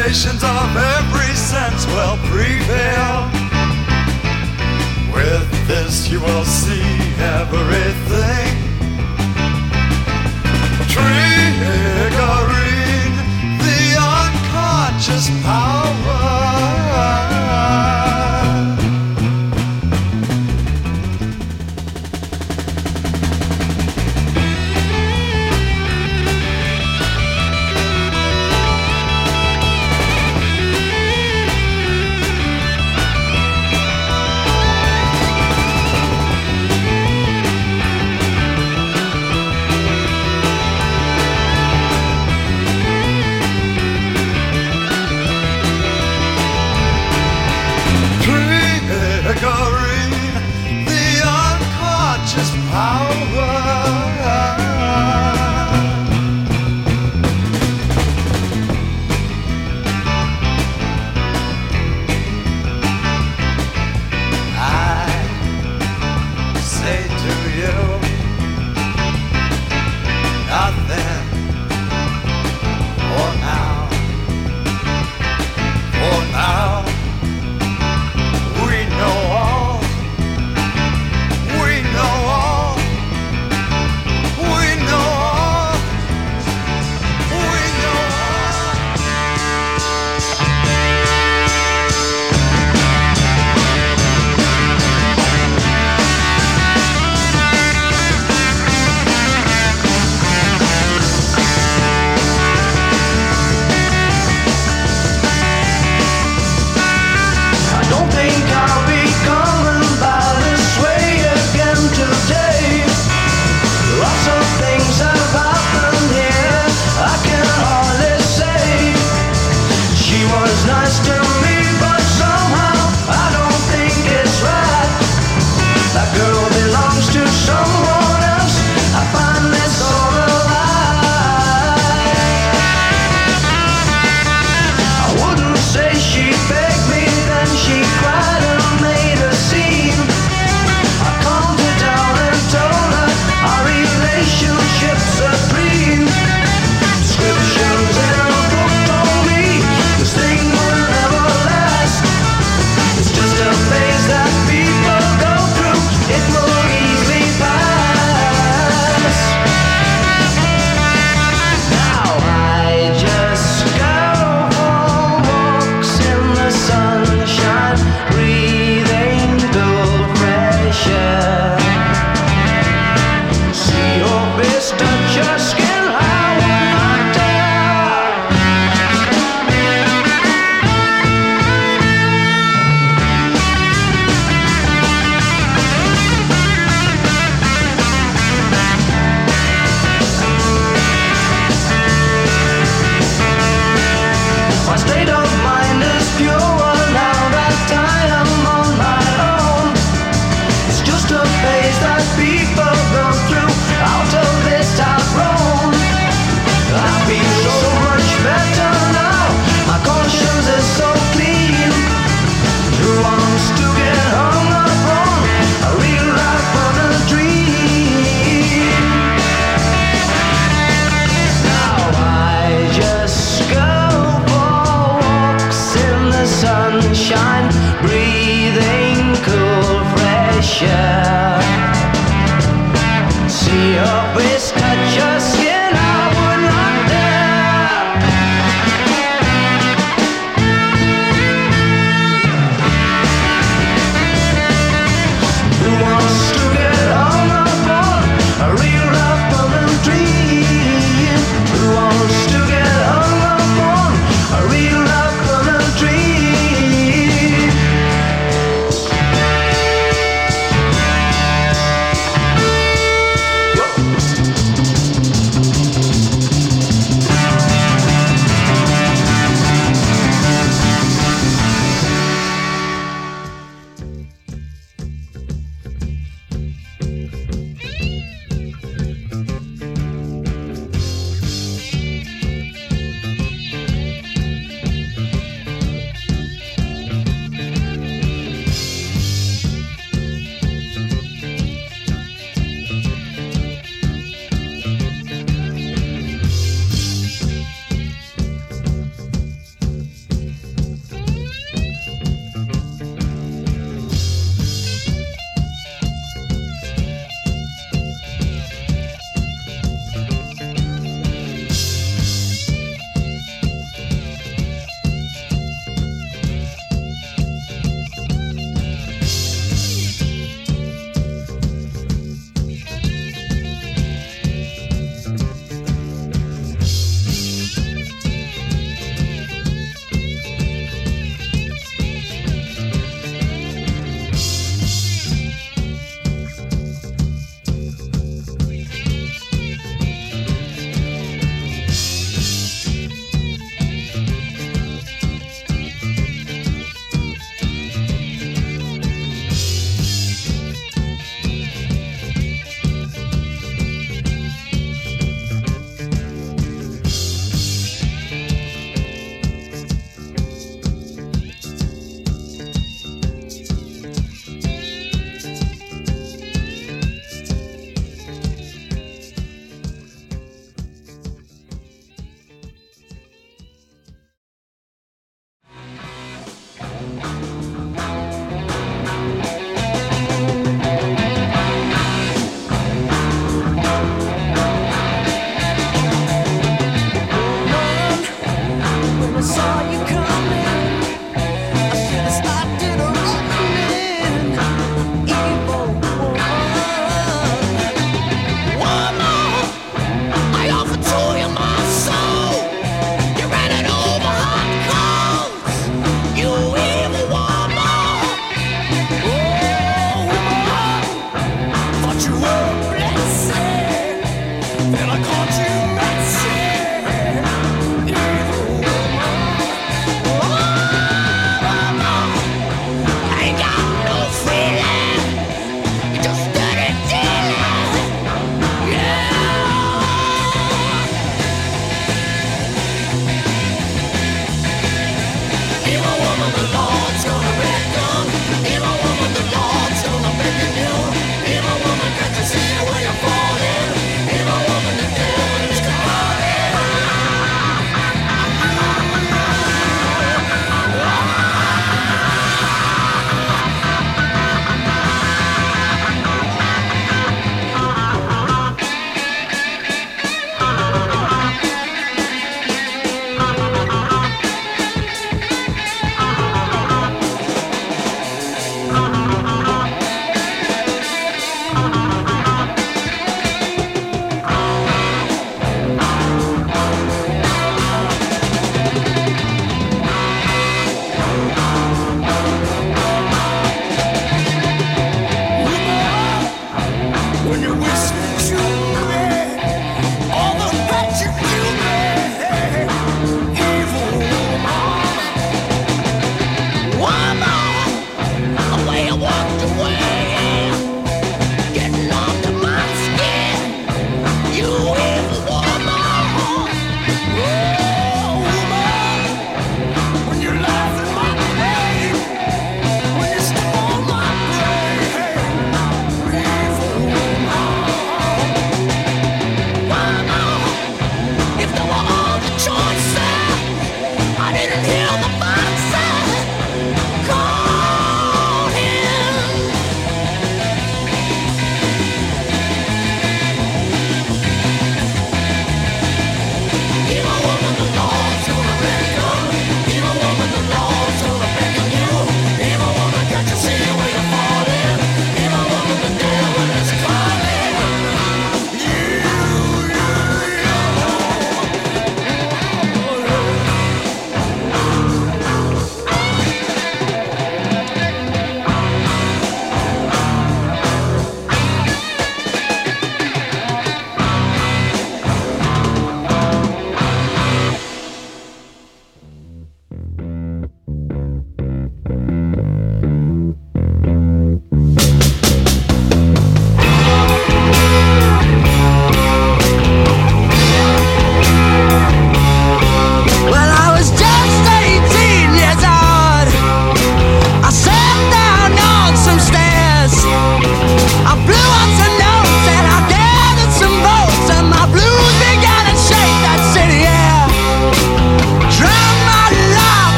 sensations of every sense will prevail. With this, you will see everything. Triggering the unconscious power.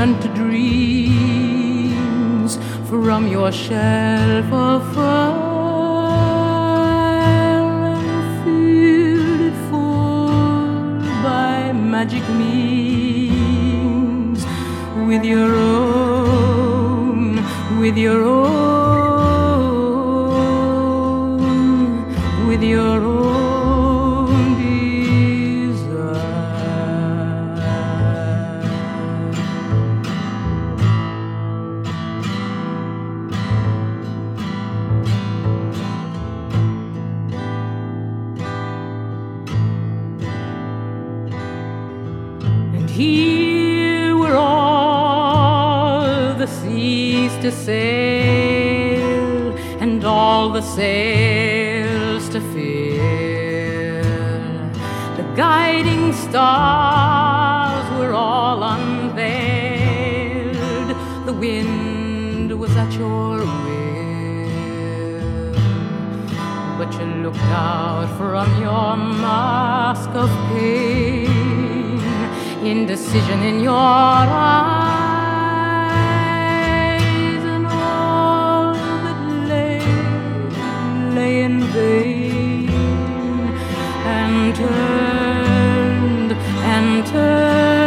return to dreams from your shelf of fire and filled it full by magic means with your own, with your own. the sails to fear. The guiding stars were all unveiled. The wind was at your will. But you looked out from your mask of pain, indecision in your eyes turned and turned.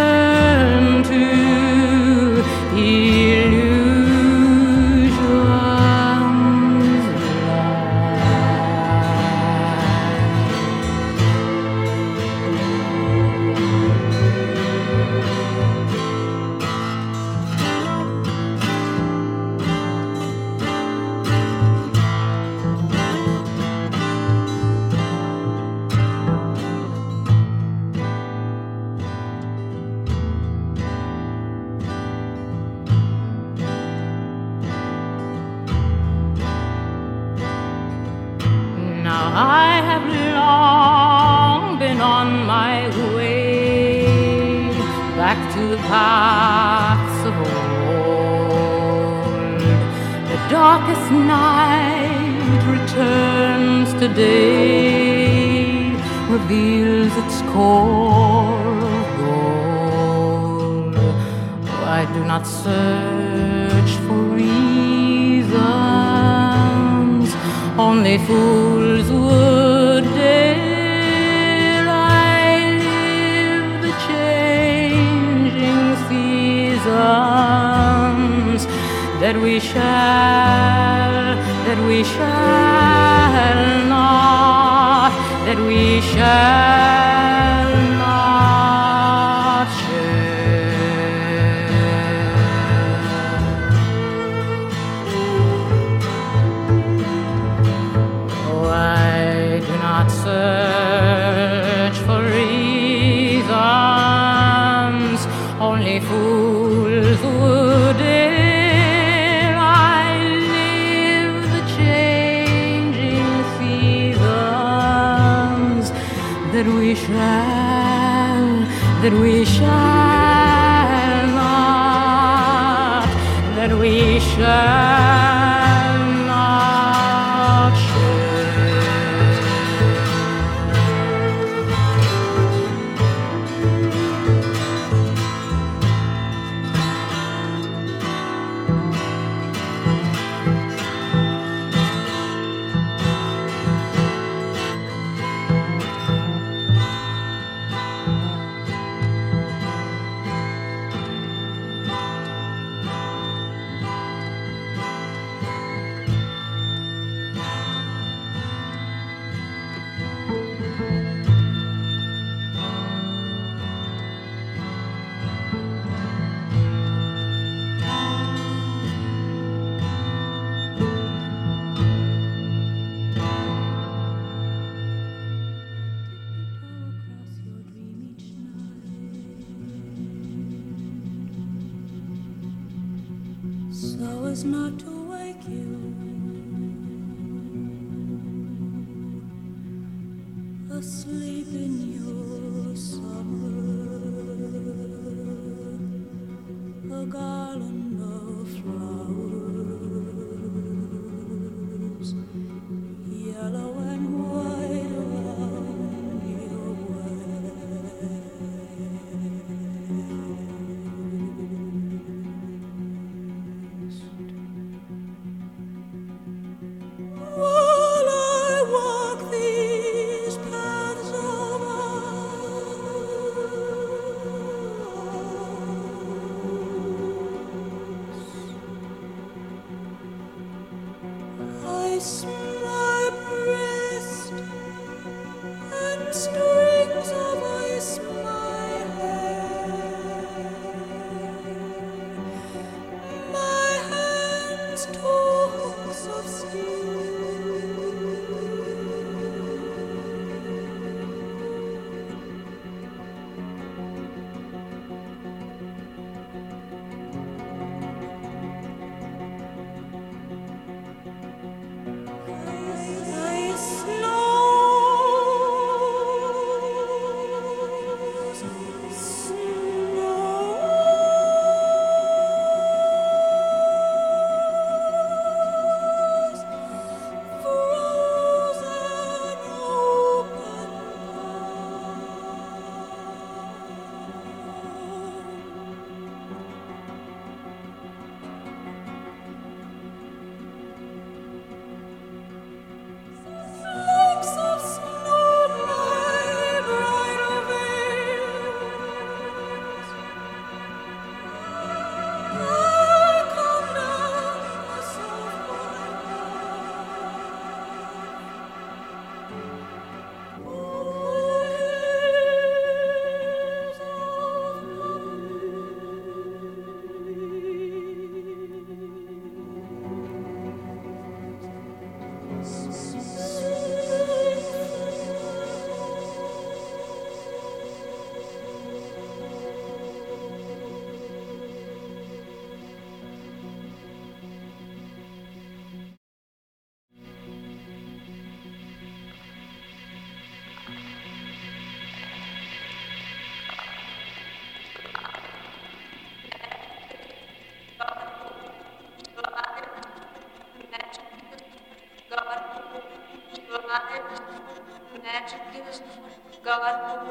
God,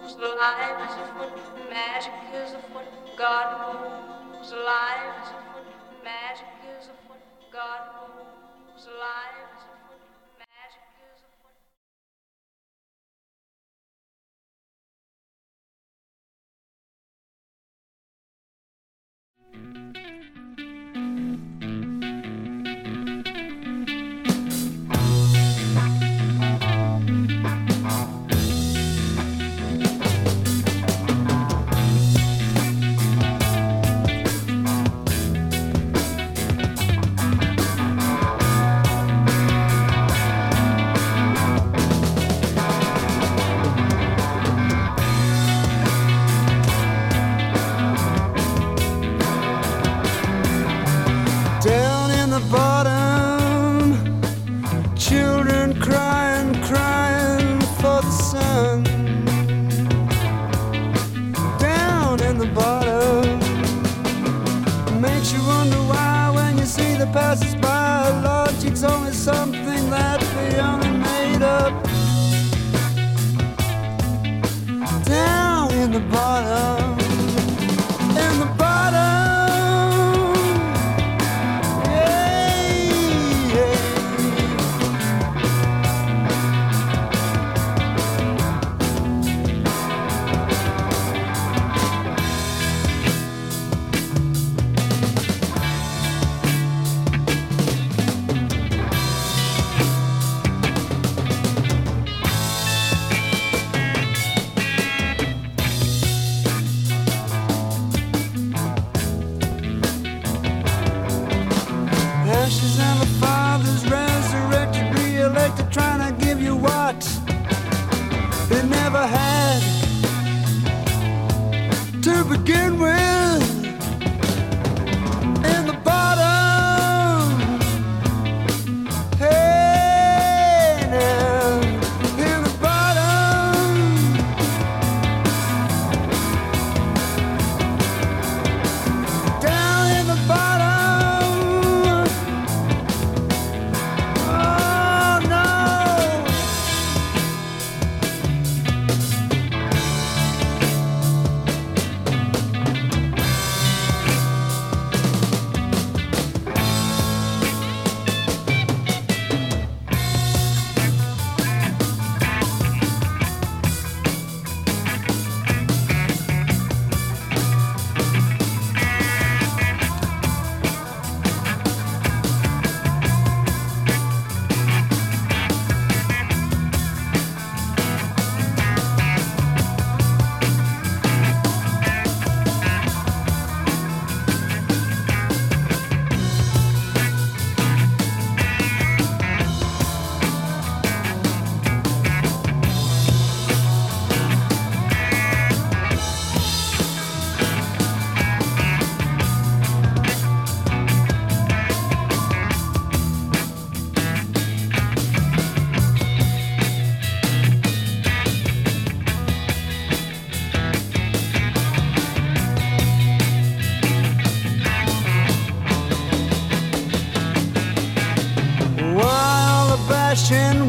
moves alive as a foot. magic is a foot. God, moves alive as a foot. magic is a foot. God, whose life is afoot. Thank mm-hmm. you.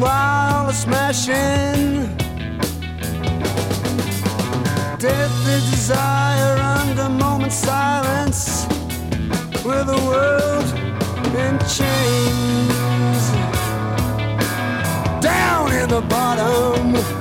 While smashing. Death is desire under moment silence with the world in chains. Down in the bottom,